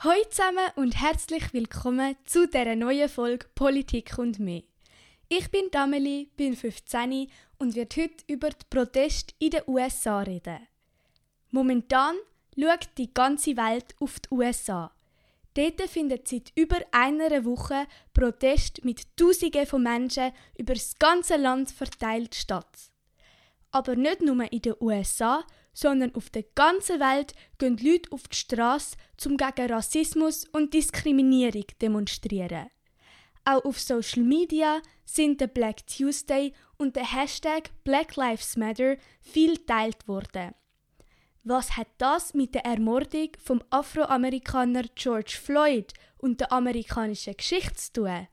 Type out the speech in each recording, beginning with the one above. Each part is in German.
Hallo zusammen und herzlich willkommen zu dieser neuen Folge Politik und mehr. Ich bin Dameli, bin 15 und werde heute über die Proteste in den USA reden. Momentan schaut die ganze Welt auf die USA. Dort findet seit über einer Woche Protest mit Tausenden von Menschen über das ganze Land verteilt statt. Aber nicht nur in den USA, sondern auf der ganzen Welt gehen Leute auf die Straße, um gegen Rassismus und Diskriminierung demonstrieren. Auch auf Social Media sind der Black Tuesday und der Hashtag Black Lives Matter viel teilt worden. Was hat das mit der Ermordung vom Afroamerikaner George Floyd und der amerikanischen Geschichte zu tun?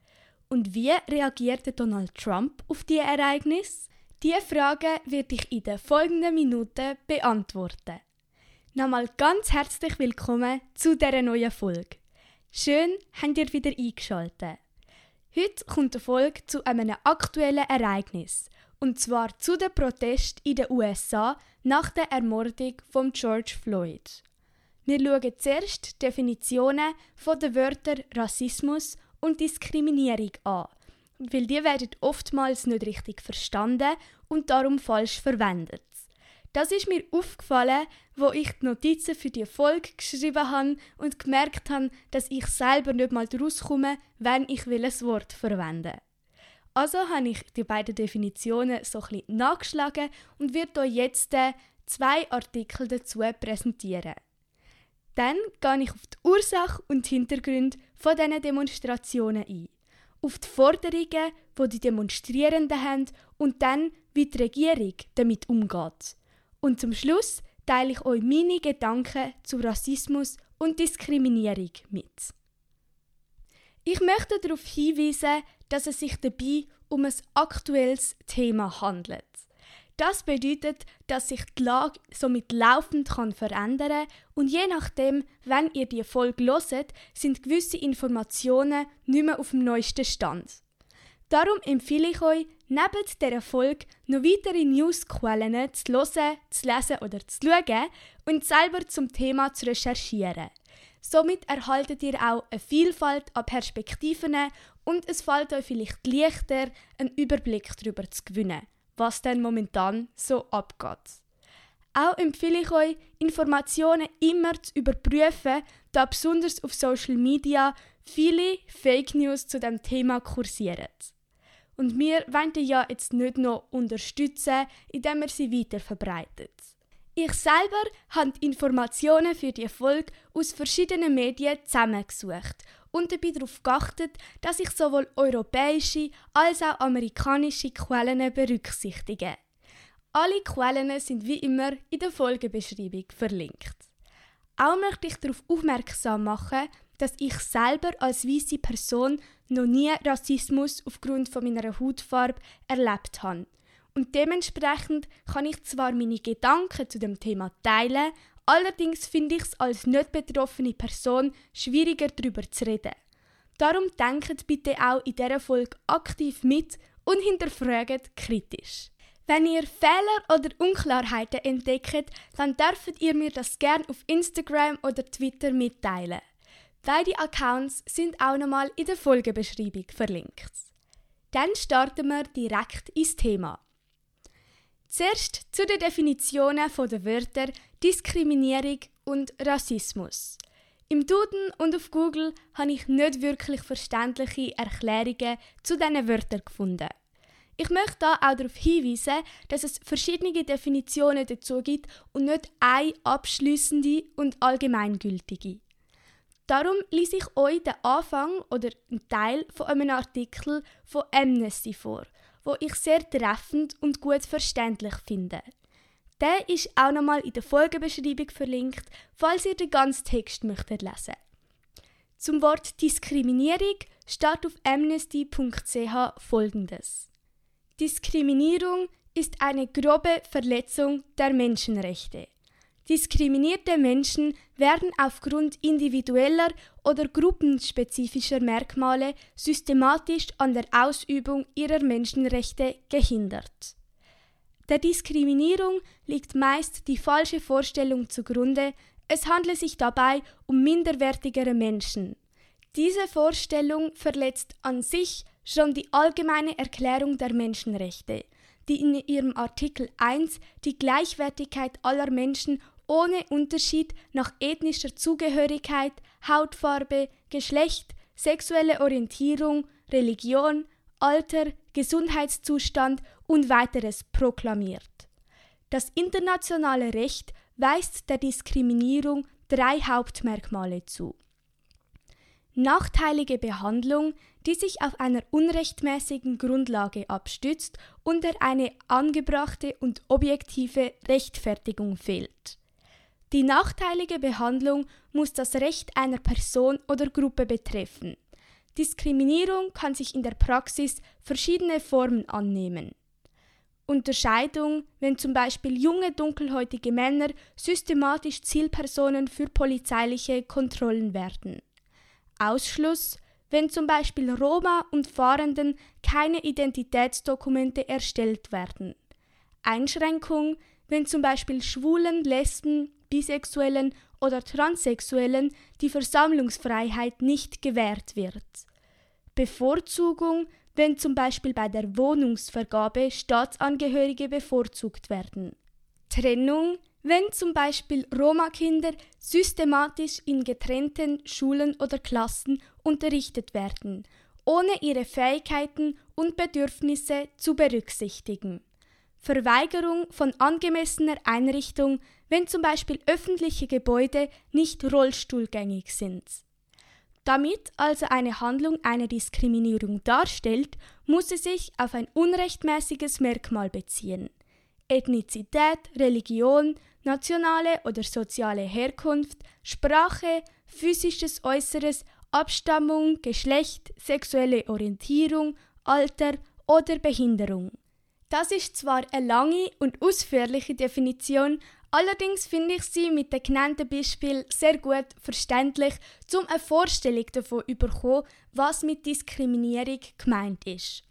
Und wie reagierte Donald Trump auf die Ereignisse? Diese Fragen werde ich in den folgenden Minuten beantworten. Nochmal ganz herzlich willkommen zu dieser neuen Folge. Schön, habt ihr wieder eingeschaltet. Heute kommt eine Folge zu einem aktuellen Ereignis, und zwar zu den Protesten in den USA nach der Ermordung von George Floyd. Wir schauen zuerst die Definitionen der Wörter Rassismus und Diskriminierung an weil die werden oftmals nicht richtig verstanden und darum falsch verwendet. Das ist mir aufgefallen, wo ich die Notizen für die Folge geschrieben habe und gemerkt habe, dass ich selber nicht mal daraus komme, wenn ich ein Wort verwende. Also habe ich die beiden Definitionen so ein bisschen nachgeschlagen und werde euch jetzt zwei Artikel dazu präsentieren. Dann gehe ich auf die Ursache und Hintergründe von diesen Demonstrationen ein auf die Forderungen, die die Demonstrierenden haben und dann, wie die Regierung damit umgeht. Und zum Schluss teile ich euch meine Gedanken zu Rassismus und Diskriminierung mit. Ich möchte darauf hinweisen, dass es sich dabei um ein aktuelles Thema handelt. Das bedeutet, dass sich die Lage somit laufend kann verändern und je nachdem, wenn ihr die Folge loset, sind gewisse Informationen nicht mehr auf dem neuesten Stand. Darum empfehle ich euch, neben dieser Folge noch weitere Newsquellen zu hören, zu lesen oder zu schauen und selber zum Thema zu recherchieren. Somit erhaltet ihr auch eine Vielfalt an Perspektiven und es fällt euch vielleicht leichter, einen Überblick darüber zu gewinnen was denn momentan so abgeht. Auch empfehle ich euch, Informationen immer zu überprüfen, da besonders auf Social Media viele Fake News zu dem Thema kursieren. Und wir wollen die ja jetzt nicht noch unterstützen, indem wir sie weiter verbreitet. Ich selber habe die Informationen für die Folge aus verschiedenen Medien zusammengesucht und dabei darauf geachtet, dass ich sowohl europäische als auch amerikanische Quellen berücksichtige. Alle Quellen sind wie immer in der Folgebeschreibung verlinkt. Auch möchte ich darauf aufmerksam machen, dass ich selber als weiße Person noch nie Rassismus aufgrund von meiner Hautfarbe erlebt habe. Und dementsprechend kann ich zwar meine Gedanken zu dem Thema teilen, Allerdings finde ich es als nicht betroffene Person schwieriger darüber zu reden. Darum denkt bitte auch in dieser Folge aktiv mit und hinterfragt kritisch. Wenn ihr Fehler oder Unklarheiten entdeckt, dann dürft ihr mir das gerne auf Instagram oder Twitter mitteilen. Beide Accounts sind auch nochmal in der Folgebeschreibung verlinkt. Dann starten wir direkt ins Thema. Zuerst zu den Definitionen der Wörter Diskriminierung und Rassismus. Im Duden und auf Google habe ich nicht wirklich verständliche Erklärungen zu diesen Wörtern gefunden. Ich möchte da auch darauf hinweisen, dass es verschiedene Definitionen dazu gibt und nicht eine abschließende und allgemeingültige. Darum lese ich euch den Anfang oder einen Teil von einem Artikel von Amnesty vor, wo ich sehr treffend und gut verständlich finde. Der ist auch nochmal in der Folgebeschreibung verlinkt, falls ihr den ganzen Text möchtet lesen. Zum Wort Diskriminierung steht auf amnesty.ch folgendes. Diskriminierung ist eine grobe Verletzung der Menschenrechte. Diskriminierte Menschen werden aufgrund individueller oder gruppenspezifischer Merkmale systematisch an der Ausübung ihrer Menschenrechte gehindert. Der Diskriminierung liegt meist die falsche Vorstellung zugrunde, es handle sich dabei um minderwertigere Menschen. Diese Vorstellung verletzt an sich schon die allgemeine Erklärung der Menschenrechte, die in ihrem Artikel 1 die Gleichwertigkeit aller Menschen ohne Unterschied nach ethnischer Zugehörigkeit, Hautfarbe, Geschlecht, sexuelle Orientierung, Religion, Alter, Gesundheitszustand und weiteres proklamiert. Das internationale Recht weist der Diskriminierung drei Hauptmerkmale zu. Nachteilige Behandlung, die sich auf einer unrechtmäßigen Grundlage abstützt und der eine angebrachte und objektive Rechtfertigung fehlt. Die nachteilige Behandlung muss das Recht einer Person oder Gruppe betreffen. Diskriminierung kann sich in der Praxis verschiedene Formen annehmen. Unterscheidung, wenn zum Beispiel junge dunkelhäutige Männer systematisch Zielpersonen für polizeiliche Kontrollen werden. Ausschluss, wenn zum Beispiel Roma und Fahrenden keine Identitätsdokumente erstellt werden. Einschränkung, wenn zum Beispiel Schwulen, Lesben, Bisexuellen oder Transsexuellen die Versammlungsfreiheit nicht gewährt wird. Bevorzugung, wenn zum Beispiel bei der Wohnungsvergabe Staatsangehörige bevorzugt werden. Trennung, wenn zum Beispiel Roma-Kinder systematisch in getrennten Schulen oder Klassen unterrichtet werden, ohne ihre Fähigkeiten und Bedürfnisse zu berücksichtigen. Verweigerung von angemessener Einrichtung, wenn zum Beispiel öffentliche Gebäude nicht rollstuhlgängig sind. Damit also eine Handlung eine Diskriminierung darstellt, muss sie sich auf ein unrechtmäßiges Merkmal beziehen. Ethnizität, Religion, nationale oder soziale Herkunft, Sprache, physisches Äußeres, Abstammung, Geschlecht, sexuelle Orientierung, Alter oder Behinderung. Das ist zwar eine lange und ausführliche Definition, allerdings finde ich sie mit den genannten Beispielen sehr gut verständlich, um eine Vorstellung davon zu bekommen, was mit Diskriminierung gemeint ist.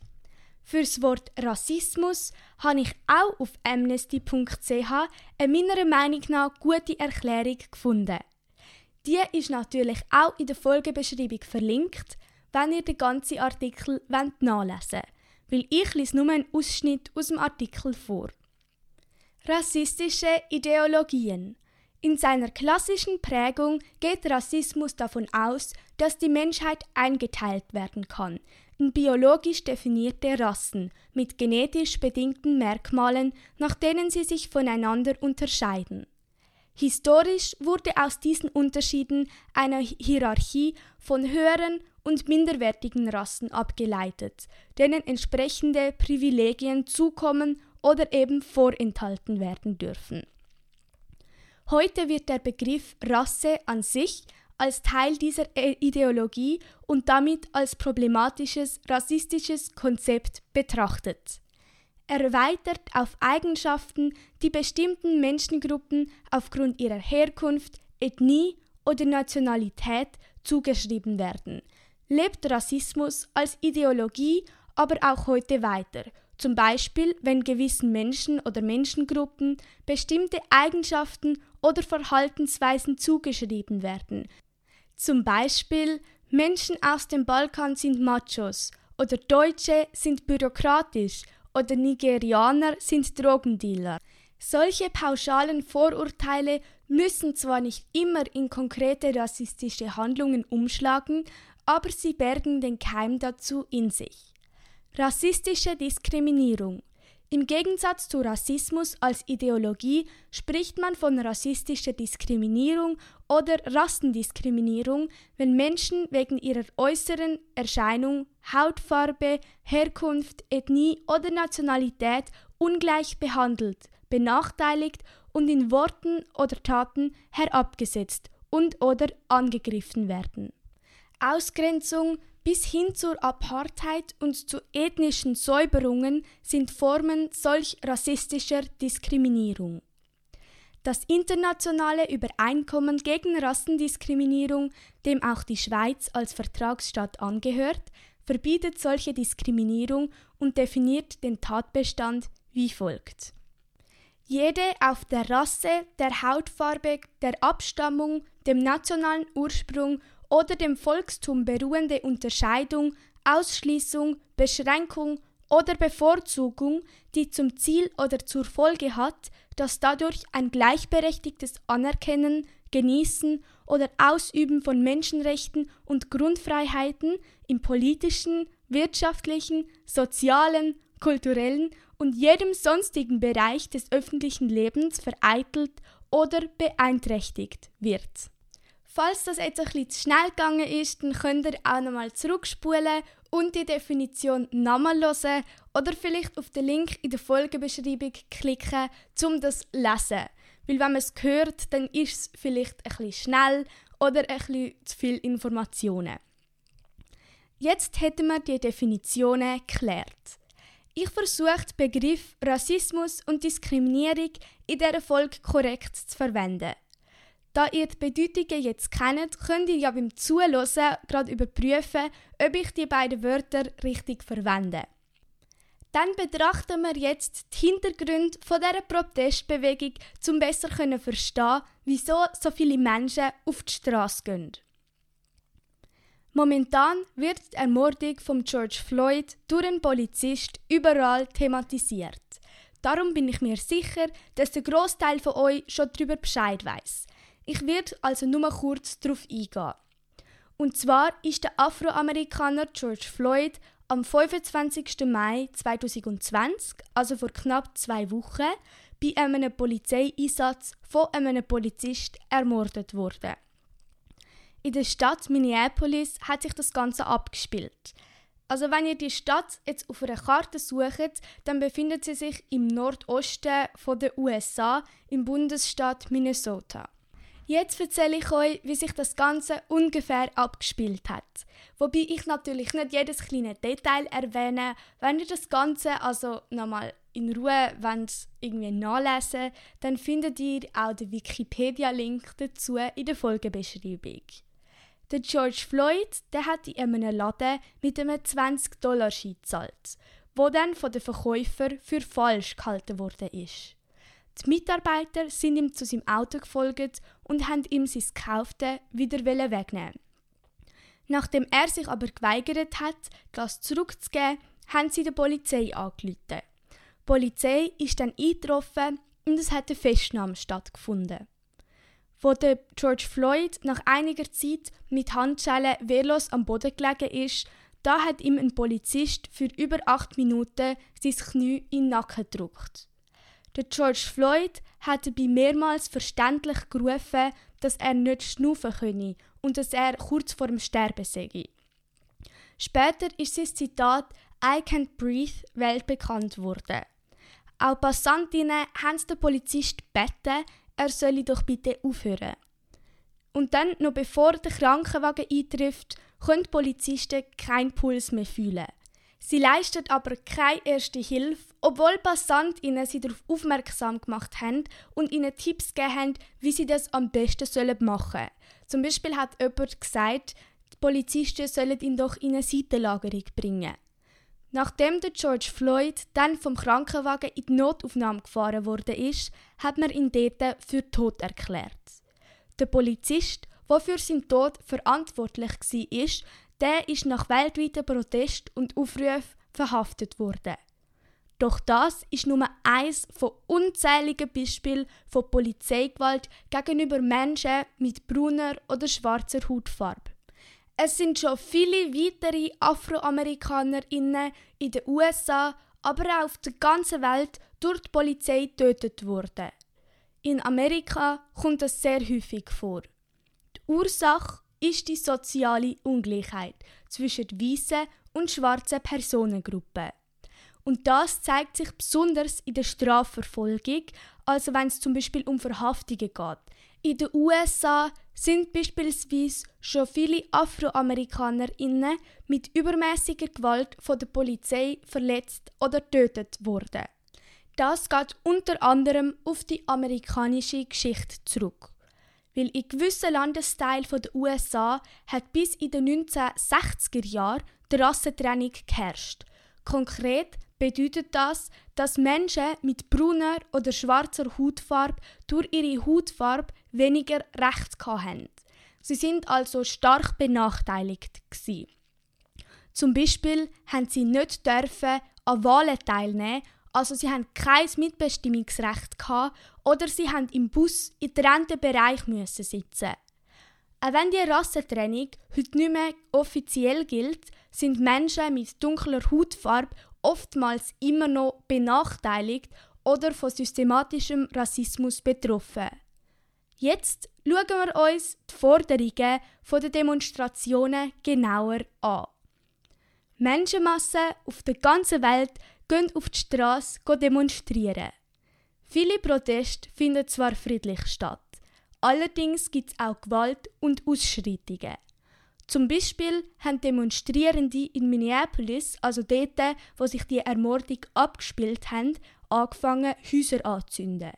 Für das Wort Rassismus habe ich auch auf amnesty.ch eine meiner Meinung nach gute Erklärung gefunden. Die ist natürlich auch in der Folgebeschreibung verlinkt, wenn ihr den ganzen Artikel nachlesen wollt weil ich lese nur einen Ausschnitt aus dem Artikel vor. Rassistische Ideologien. In seiner klassischen Prägung geht Rassismus davon aus, dass die Menschheit eingeteilt werden kann in biologisch definierte Rassen mit genetisch bedingten Merkmalen, nach denen sie sich voneinander unterscheiden. Historisch wurde aus diesen Unterschieden eine Hierarchie von höheren und minderwertigen Rassen abgeleitet, denen entsprechende Privilegien zukommen oder eben vorenthalten werden dürfen. Heute wird der Begriff Rasse an sich als Teil dieser Ideologie und damit als problematisches rassistisches Konzept betrachtet. Erweitert auf Eigenschaften, die bestimmten Menschengruppen aufgrund ihrer Herkunft, Ethnie oder Nationalität zugeschrieben werden, lebt Rassismus als Ideologie aber auch heute weiter, zum Beispiel wenn gewissen Menschen oder Menschengruppen bestimmte Eigenschaften oder Verhaltensweisen zugeschrieben werden. Zum Beispiel Menschen aus dem Balkan sind Machos oder Deutsche sind bürokratisch oder Nigerianer sind Drogendealer. Solche pauschalen Vorurteile müssen zwar nicht immer in konkrete rassistische Handlungen umschlagen, aber sie bergen den Keim dazu in sich. Rassistische Diskriminierung. Im Gegensatz zu Rassismus als Ideologie spricht man von rassistischer Diskriminierung oder Rassendiskriminierung, wenn Menschen wegen ihrer äußeren Erscheinung, Hautfarbe, Herkunft, Ethnie oder Nationalität ungleich behandelt, benachteiligt und in Worten oder Taten herabgesetzt und oder angegriffen werden. Ausgrenzung bis hin zur Apartheid und zu ethnischen Säuberungen sind Formen solch rassistischer Diskriminierung. Das internationale Übereinkommen gegen Rassendiskriminierung, dem auch die Schweiz als Vertragsstaat angehört, verbietet solche Diskriminierung und definiert den Tatbestand wie folgt. Jede auf der Rasse, der Hautfarbe, der Abstammung, dem nationalen Ursprung oder dem Volkstum beruhende Unterscheidung, Ausschließung, Beschränkung oder Bevorzugung, die zum Ziel oder zur Folge hat, dass dadurch ein gleichberechtigtes Anerkennen, Genießen oder Ausüben von Menschenrechten und Grundfreiheiten im politischen, wirtschaftlichen, sozialen, kulturellen und jedem sonstigen Bereich des öffentlichen Lebens vereitelt oder beeinträchtigt wird. Falls das jetzt ein bisschen zu schnell gegangen ist, dann könnt ihr auch nochmal zurückspulen und die Definition nochmal hören oder vielleicht auf den Link in der Folgebeschreibung klicken, um das zu lesen. Weil wenn man es hört, dann ist es vielleicht ein bisschen schnell oder ein bisschen zu viel Informationen. Jetzt hätten wir die Definitionen geklärt. Ich versuche, den Begriff Rassismus und Diskriminierung in dieser Folge korrekt zu verwenden. Da ihr die Bedeutungen jetzt kennt, könnt ihr ja beim Zuhören gerade überprüfen, ob ich die beiden Wörter richtig verwende. Dann betrachten wir jetzt die Hintergründe von dieser Protestbewegung, um besser zu verstehen, wieso so viele Menschen auf die Straße gehen. Momentan wird die Ermordung von George Floyd durch einen Polizist überall thematisiert. Darum bin ich mir sicher, dass der Großteil von euch schon darüber Bescheid weiß. Ich werde also nur kurz darauf eingehen. Und zwar ist der Afroamerikaner George Floyd am 25. Mai 2020, also vor knapp zwei Wochen, bei einem Polizeieinsatz von einem Polizist ermordet worden. In der Stadt Minneapolis hat sich das Ganze abgespielt. Also wenn ihr die Stadt jetzt auf einer Karte sucht, dann befindet sie sich im Nordosten der USA im Bundesstaat Minnesota. Jetzt erzähle ich euch, wie sich das Ganze ungefähr abgespielt hat. Wobei ich natürlich nicht jedes kleine Detail erwähne. Wenn ihr das Ganze also nochmal in Ruhe wollt, irgendwie nachlesen dann findet ihr auch den Wikipedia-Link dazu in der Folgebeschreibung. Der George Floyd der hat in einem Laden mit einem 20-Dollar-Schein gezahlt, wo dann von den Verkäufern für falsch gehalten worden ist. Die Mitarbeiter sind ihm zu seinem Auto gefolgt und haben ihm sein Gekaufte wieder wegnehmen. Nachdem er sich aber geweigert hat, das zurückzugeben, haben sie der Polizei angerufen. Die Polizei ist dann eingetroffen und es hat eine Festnahme stattgefunden. Wo der George Floyd nach einiger Zeit mit Handschellen wehrlos am Boden gelegen ist, da hat ihm ein Polizist für über acht Minuten sein Knie in den Nacken gedrückt. Der George Floyd hatte bei mehrmals verständlich gerufen, dass er nicht schnaufen könne und dass er kurz vor dem Sterben sei. Später ist sein Zitat I can't breathe weltbekannt worden. Auch Passantinnen haben den Polizist gebeten, er solle doch bitte aufhören. Und dann, noch bevor der Krankenwagen eintrifft, können die Polizisten keinen Puls mehr fühlen. Sie leistet aber keine erste Hilfe, obwohl PassantInnen sie darauf aufmerksam gemacht haben und ihnen Tipps gegeben haben, wie sie das am besten machen sollen. Zum Beispiel hat jemand gesagt, die Polizisten sollen ihn doch in eine Seitenlagerung bringen. Nachdem der George Floyd dann vom Krankenwagen in die Notaufnahme gefahren wurde, ist, hat man ihn dort für tot erklärt. Der Polizist, der für seinen Tod verantwortlich war, der ist nach weltweiten Protest und Aufrufen verhaftet worden. Doch das ist nur eins von unzähligen Beispielen von Polizeigewalt gegenüber Menschen mit brauner oder schwarzer Hautfarbe. Es sind schon viele weitere AfroamerikanerInnen in den USA, aber auch auf der ganzen Welt durch die Polizei getötet worden. In Amerika kommt das sehr häufig vor. Die Ursache ist die soziale Ungleichheit zwischen weißen und schwarzen Personengruppen. Und das zeigt sich besonders in der Strafverfolgung, also wenn es zum Beispiel um Verhaftungen geht. In den USA sind beispielsweise schon viele AfroamerikanerInnen mit übermäßiger Gewalt von der Polizei verletzt oder getötet worden. Das geht unter anderem auf die amerikanische Geschichte zurück. Weil in gewissen Landesteilen der USA hat bis in den 1960er Jahren die Rassentrennung geherrscht. Konkret bedeutet das, dass Menschen mit brauner oder schwarzer Hautfarbe durch ihre Hautfarbe weniger Recht haben. Sie sind also stark benachteiligt gewesen. Zum Beispiel haben sie nicht dürfen an Wahlen teilnehmen, also sie haben kein Mitbestimmungsrecht gehabt, oder sie haben im Bus in trennten Bereich müssen sitzen. Auch wenn die Rassentrennung heute nicht mehr offiziell gilt, sind Menschen mit dunkler Hautfarbe oftmals immer noch benachteiligt oder von systematischem Rassismus betroffen. Jetzt schauen wir uns die Forderungen der Demonstrationen genauer an. Menschenmassen auf der ganzen Welt gehen auf die Straße demonstrieren. Viele Proteste finden zwar friedlich statt, allerdings gibt es auch Gewalt und Ausschreitungen. Zum Beispiel haben Demonstrierende in Minneapolis, also dort, wo sich die Ermordung abgespielt haben, angefangen, Häuser anzünden.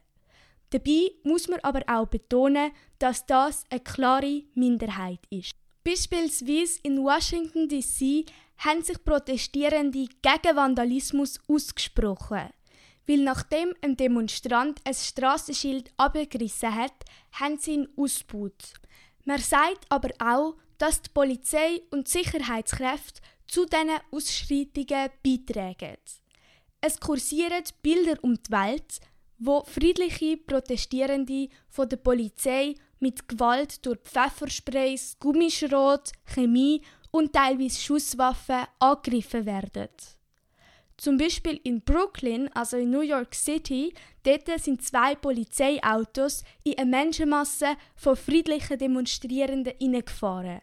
Dabei muss man aber auch betonen, dass das eine klare Minderheit ist. Beispielsweise in Washington DC haben sich Protestierende gegen Vandalismus ausgesprochen. Weil nachdem ein Demonstrant ein Straßenschild abgerissen hat, haben sie ihn ausgebaut. Man sagt aber auch, dass die Polizei und die Sicherheitskräfte zu diesen Ausschreitungen beitragen. Es kursieren Bilder um die Welt, wo friedliche Protestierende von der Polizei mit Gewalt durch Pfeffersprays, Gummischrot, Chemie und teilweise Schusswaffen angegriffen werden. Zum Beispiel in Brooklyn, also in New York City, dort sind zwei Polizeiautos in eine Menschenmasse von friedlichen Demonstrierenden hineingefahren.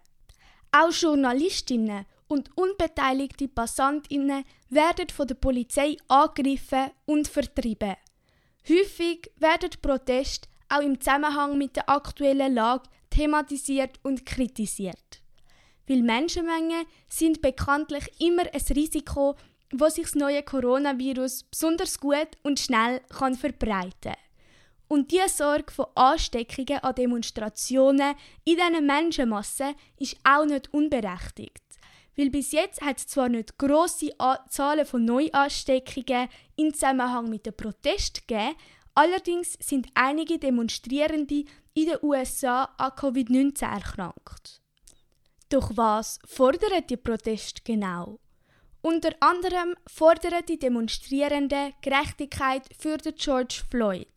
Auch Journalistinnen und unbeteiligte Passantinnen werden von der Polizei angegriffen und vertrieben. Häufig werden Proteste auch im Zusammenhang mit der aktuellen Lage thematisiert und kritisiert. Weil Menschenmengen sind bekanntlich immer ein Risiko, wo sich das neue Coronavirus besonders gut und schnell kann verbreiten Und diese Sorge vor Ansteckungen an Demonstrationen in diesen Menschenmassen ist auch nicht unberechtigt. Weil bis jetzt hat es zwar nicht grosse Zahlen von Neuansteckungen im Zusammenhang mit den Protesten gegeben, allerdings sind einige Demonstrierende in den USA an Covid-19 erkrankt. Doch was fordern die Proteste genau? Unter anderem fordern die Demonstrierenden Gerechtigkeit für George Floyd.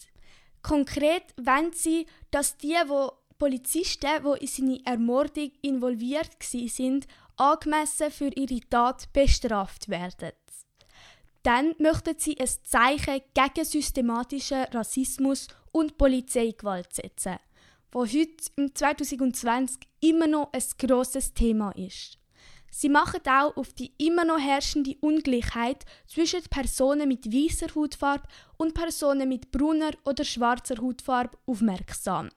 Konkret wollen sie, dass die, wo Polizisten, die in seine Ermordung involviert sind, angemessen für ihre Tat bestraft werden. Dann möchten sie ein Zeichen gegen systematischen Rassismus und Polizeigewalt setzen, wo heute im 2020 immer noch ein grosses Thema ist. Sie machen auch auf die immer noch herrschende Ungleichheit zwischen Personen mit weißer Hautfarbe und Personen mit brauner oder schwarzer Hautfarbe aufmerksam.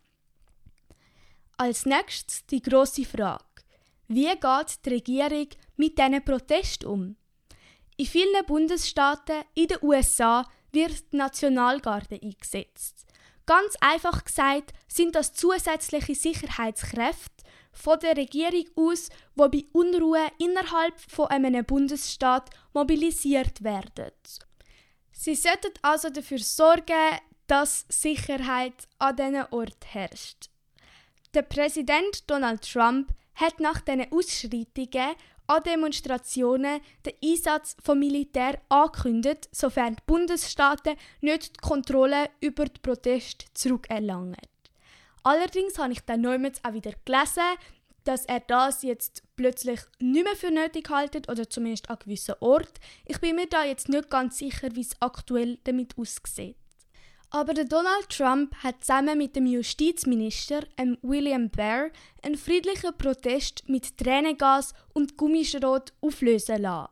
Als nächstes die große Frage: Wie geht die Regierung mit diesen Protesten um? In vielen Bundesstaaten in den USA wird die Nationalgarde eingesetzt. Ganz einfach gesagt sind das zusätzliche Sicherheitskräfte von der Regierung aus, wo bei Unruhe innerhalb von einem Bundesstaat mobilisiert werden. Sie sollten also dafür sorgen, dass Sicherheit an diesen Ort herrscht. Der Präsident Donald Trump hat nach diesen Ausschreitungen an Demonstrationen den Einsatz von Militär angekündigt, sofern die Bundesstaaten nicht die Kontrolle über die Proteste zurückerlangen. Allerdings habe ich dann neulich auch wieder gelesen, dass er das jetzt plötzlich nicht mehr für nötig haltet oder zumindest an gewissen Ort. Ich bin mir da jetzt nicht ganz sicher, wie es aktuell damit aussieht. Aber der Donald Trump hat zusammen mit dem Justizminister ähm, William Barr einen friedlichen Protest mit Tränengas und Gummischrot auflösen lassen.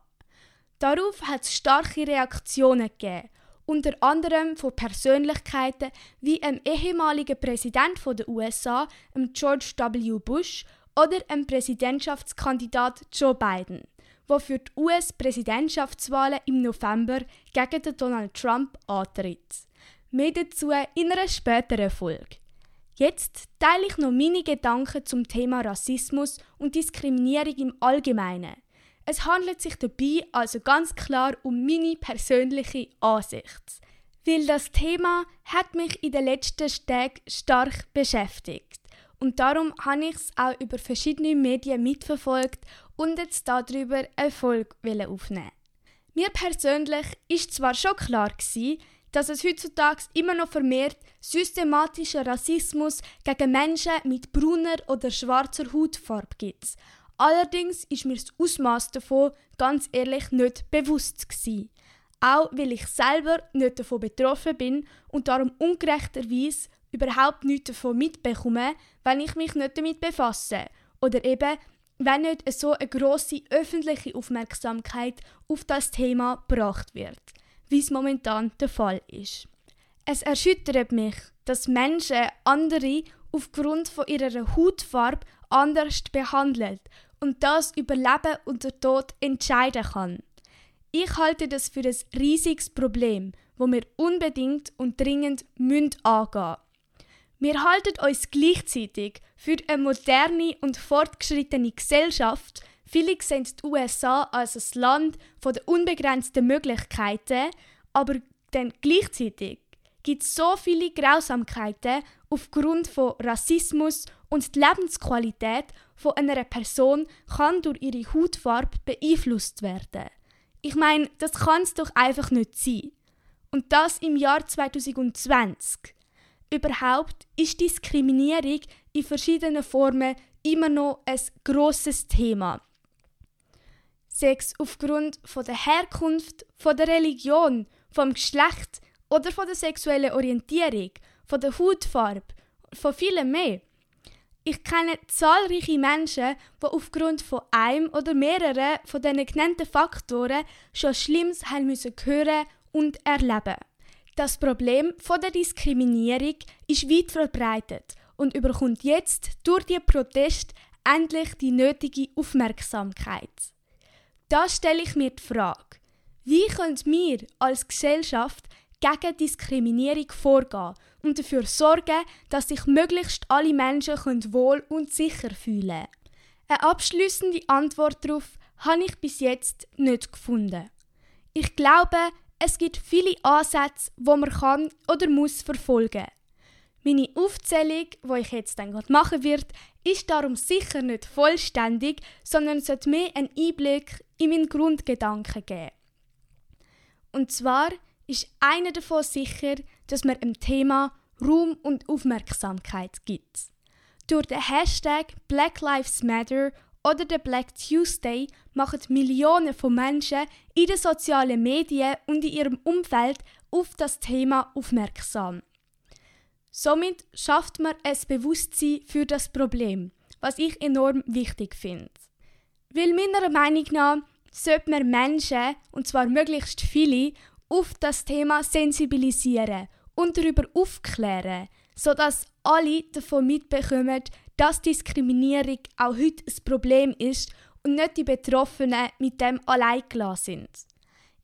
Darauf hat es starke Reaktionen gegeben, unter anderem von Persönlichkeiten wie dem ehemaligen Präsident der USA, George W. Bush, oder dem Präsidentschaftskandidat Joe Biden, der für die US-Präsidentschaftswahlen im November gegen Donald Trump antritt. Mehr dazu in einer späteren Folge. Jetzt teile ich noch meine Gedanken zum Thema Rassismus und Diskriminierung im Allgemeinen. Es handelt sich dabei also ganz klar um meine persönliche Ansicht. Weil das Thema hat mich in den letzten Tagen stark beschäftigt. Und darum habe ich es auch über verschiedene Medien mitverfolgt und jetzt darüber eine Folge aufnehmen. Mir persönlich ist zwar schon klar gewesen, dass es heutzutage immer noch vermehrt systematischen Rassismus gegen Menschen mit brauner oder schwarzer Hautfarbe gibt. Allerdings ist mir das Ausmaß davon ganz ehrlich nicht bewusst gewesen. Auch weil ich selber nicht davon betroffen bin und darum ungerechterweise überhaupt nichts davon mitbekomme, wenn ich mich nicht damit befasse. Oder eben, wenn nicht so eine grosse öffentliche Aufmerksamkeit auf das Thema gebracht wird wie es momentan der Fall ist. Es erschüttert mich, dass Menschen andere aufgrund von ihrer Hautfarbe anders behandelt und das über Leben und den Tod entscheiden kann. Ich halte das für ein riesiges Problem, wo wir unbedingt und dringend müssen angehen. Wir halten uns gleichzeitig für eine moderne und fortgeschrittene Gesellschaft, Viele sehen die USA als ein Land der unbegrenzten Möglichkeiten, aber dann gleichzeitig gibt es so viele Grausamkeiten aufgrund von Rassismus und die Lebensqualität von einer Person kann durch ihre Hautfarbe beeinflusst werden. Ich meine, das kann es doch einfach nicht sein. Und das im Jahr 2020. Überhaupt ist Diskriminierung in verschiedenen Formen immer noch ein grosses Thema es aufgrund von der Herkunft, von der Religion, vom Geschlecht oder von der sexuellen Orientierung, von der Hautfarbe, von vielem mehr. Ich kenne zahlreiche Menschen, die aufgrund von einem oder mehreren von diesen genannten Faktoren schon Schlimmes haben müssen hören und erleben. Das Problem von der Diskriminierung ist weit verbreitet und überkommt jetzt durch die Protest endlich die nötige Aufmerksamkeit. Da stelle ich mir die Frage, wie können wir als Gesellschaft gegen Diskriminierung vorgehen und dafür sorgen, dass sich möglichst alle Menschen wohl und sicher fühlen können? Eine abschließende Antwort darauf habe ich bis jetzt nicht gefunden. Ich glaube, es gibt viele Ansätze, wo man kann oder muss verfolgen. Meine Aufzählung, wo ich jetzt dann machen wird, ist darum sicher nicht vollständig, sondern sollte mehr einen Einblick in meinen Grundgedanken geben. Und zwar ist einer davon sicher, dass man im Thema Ruhm und Aufmerksamkeit gibt. Durch den Hashtag Black Lives Matter oder den Black Tuesday machen Millionen von Menschen in den sozialen Medien und in ihrem Umfeld auf das Thema aufmerksam. Somit schafft man ein Bewusstsein für das Problem, was ich enorm wichtig finde. Weil meiner Meinung nach sollte man Menschen, und zwar möglichst viele, auf das Thema sensibilisieren und darüber aufklären, sodass alle davon mitbekommen, dass Diskriminierung auch heute ein Problem ist und nicht die Betroffenen mit dem allein sind.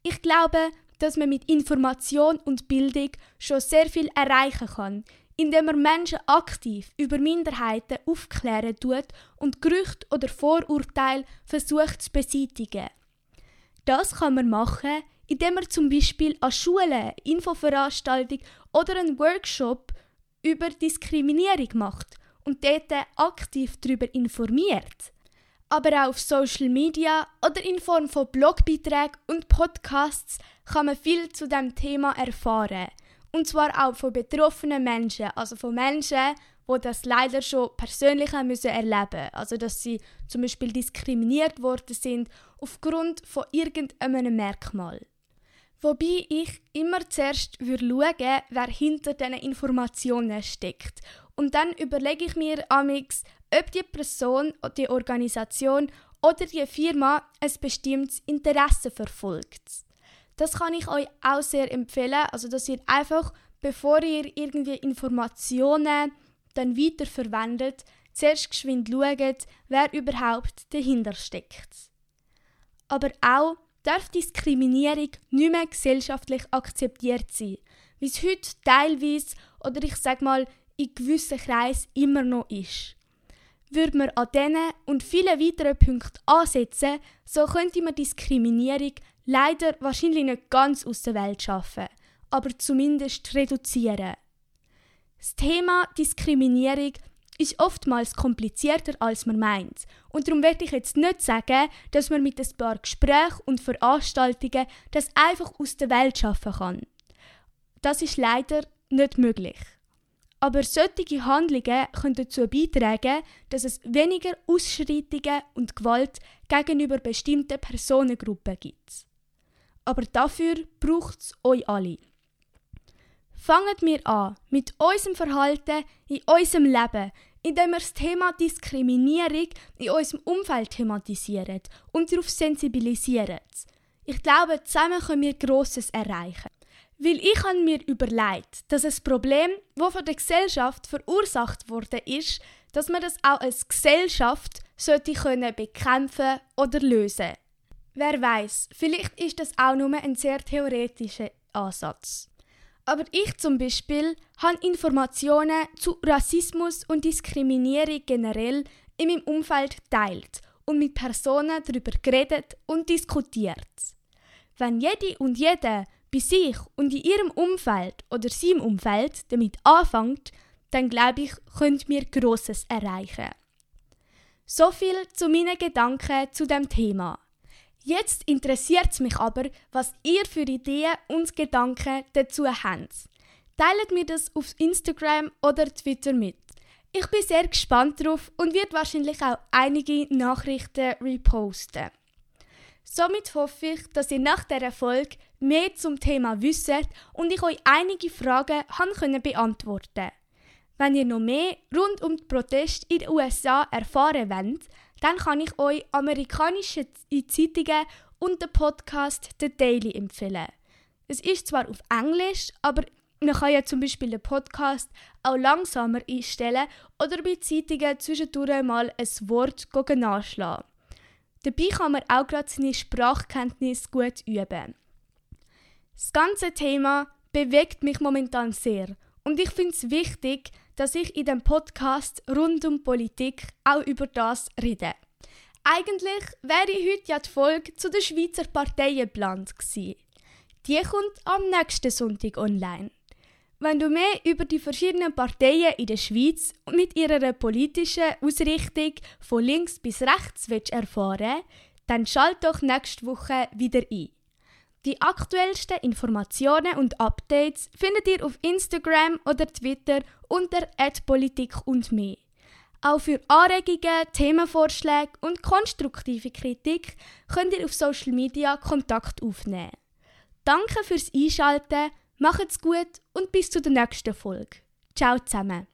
Ich glaube, dass man mit Information und Bildung schon sehr viel erreichen kann, indem man Menschen aktiv über Minderheiten aufklären tut und Gerüchte oder Vorurteile versucht zu beseitigen. Das kann man machen, indem man zum Beispiel an Schulen, Infoveranstaltung oder einen Workshop über Diskriminierung macht und dort aktiv darüber informiert. Aber auch auf Social Media oder in Form von Blogbeiträgen und Podcasts kann man viel zu dem Thema erfahren. Und zwar auch von betroffenen Menschen, also von Menschen, die das leider schon persönlich haben müssen erleben Also dass sie zum Beispiel diskriminiert worden sind aufgrund von irgendeinem Merkmal. Wobei ich immer zuerst würde wer hinter diesen Informationen steckt. Und dann überlege ich mir amix, ob die Person, die Organisation oder die Firma ein bestimmtes Interesse verfolgt. Das kann ich euch auch sehr empfehlen, also dass ihr einfach, bevor ihr irgendwie Informationen dann weiterverwendet, zuerst geschwind schaut, wer überhaupt dahinter steckt. Aber auch darf Diskriminierung nicht mehr gesellschaftlich akzeptiert sein, wie es heute teilweise oder ich sag mal in gewissen Kreisen immer noch ist. würde man an diesen und vielen weiteren Punkten ansetzen, so könnte man Diskriminierung leider wahrscheinlich nicht ganz aus der Welt schaffen, aber zumindest reduzieren. Das Thema Diskriminierung ist oftmals komplizierter als man meint. Und darum werde ich jetzt nicht sagen, dass man mit ein paar Gesprächen und Veranstaltungen das einfach aus der Welt schaffen kann. Das ist leider nicht möglich. Aber solche Handlungen können dazu beitragen, dass es weniger Ausschreitungen und Gewalt gegenüber bestimmten Personengruppen gibt. Aber dafür braucht es euch alle. Fangen wir an mit unserem Verhalten in unserem Leben, indem wir das Thema Diskriminierung in unserem Umfeld thematisieren und darauf sensibilisieren. Ich glaube, zusammen können wir Grosses erreichen. Weil ich habe mir überlegt, dass ein Problem, das von der Gesellschaft verursacht wurde, ist, dass man das auch als Gesellschaft sollte können bekämpfen oder lösen. Wer weiß, vielleicht ist das auch nur ein sehr theoretischer Ansatz. Aber ich zum Beispiel habe Informationen zu Rassismus und Diskriminierung generell in meinem Umfeld teilt und mit Personen darüber geredet und diskutiert. Wenn jede und jeder bei sich und in ihrem Umfeld oder seinem Umfeld damit anfängt, dann glaube ich, könnt wir Grosses erreichen. So viel zu meinen Gedanken zu dem Thema. Jetzt interessiert es mich aber, was ihr für Ideen und Gedanken dazu habt. Teilt mir das auf Instagram oder Twitter mit. Ich bin sehr gespannt drauf und werde wahrscheinlich auch einige Nachrichten reposten. Somit hoffe ich, dass ihr nach dieser Folge mehr zum Thema wisst und ich euch einige Fragen haben beantworten Wenn ihr noch mehr rund um die Proteste in den USA erfahren wollt, dann kann ich euch amerikanische Zeitungen und den Podcast The Daily empfehlen. Es ist zwar auf Englisch, aber man kann ja zum Beispiel den Podcast auch langsamer einstellen oder bei Zeitungen zwischendurch mal ein Wort nachschlagen. Dabei kann man auch gerade seine Sprachkenntnis gut üben. Das ganze Thema bewegt mich momentan sehr und ich finde es wichtig, dass ich in dem Podcast rund um Politik auch über das rede. Eigentlich wäre heute ja die Folge zu den Schweizer Parteien geplant gewesen. Die kommt am nächsten Sonntag online. Wenn du mehr über die verschiedenen Parteien in der Schweiz mit ihrer politischen Ausrichtung von links bis rechts willst erfahren dann schalt doch nächste Woche wieder ein. Die aktuellsten Informationen und Updates findet ihr auf Instagram oder Twitter unter @politik und mehr. Auch für Anregungen, Themenvorschläge und konstruktive Kritik könnt ihr auf Social Media Kontakt aufnehmen. Danke fürs Einschalten, macht's gut und bis zur nächsten Folge. Ciao zusammen.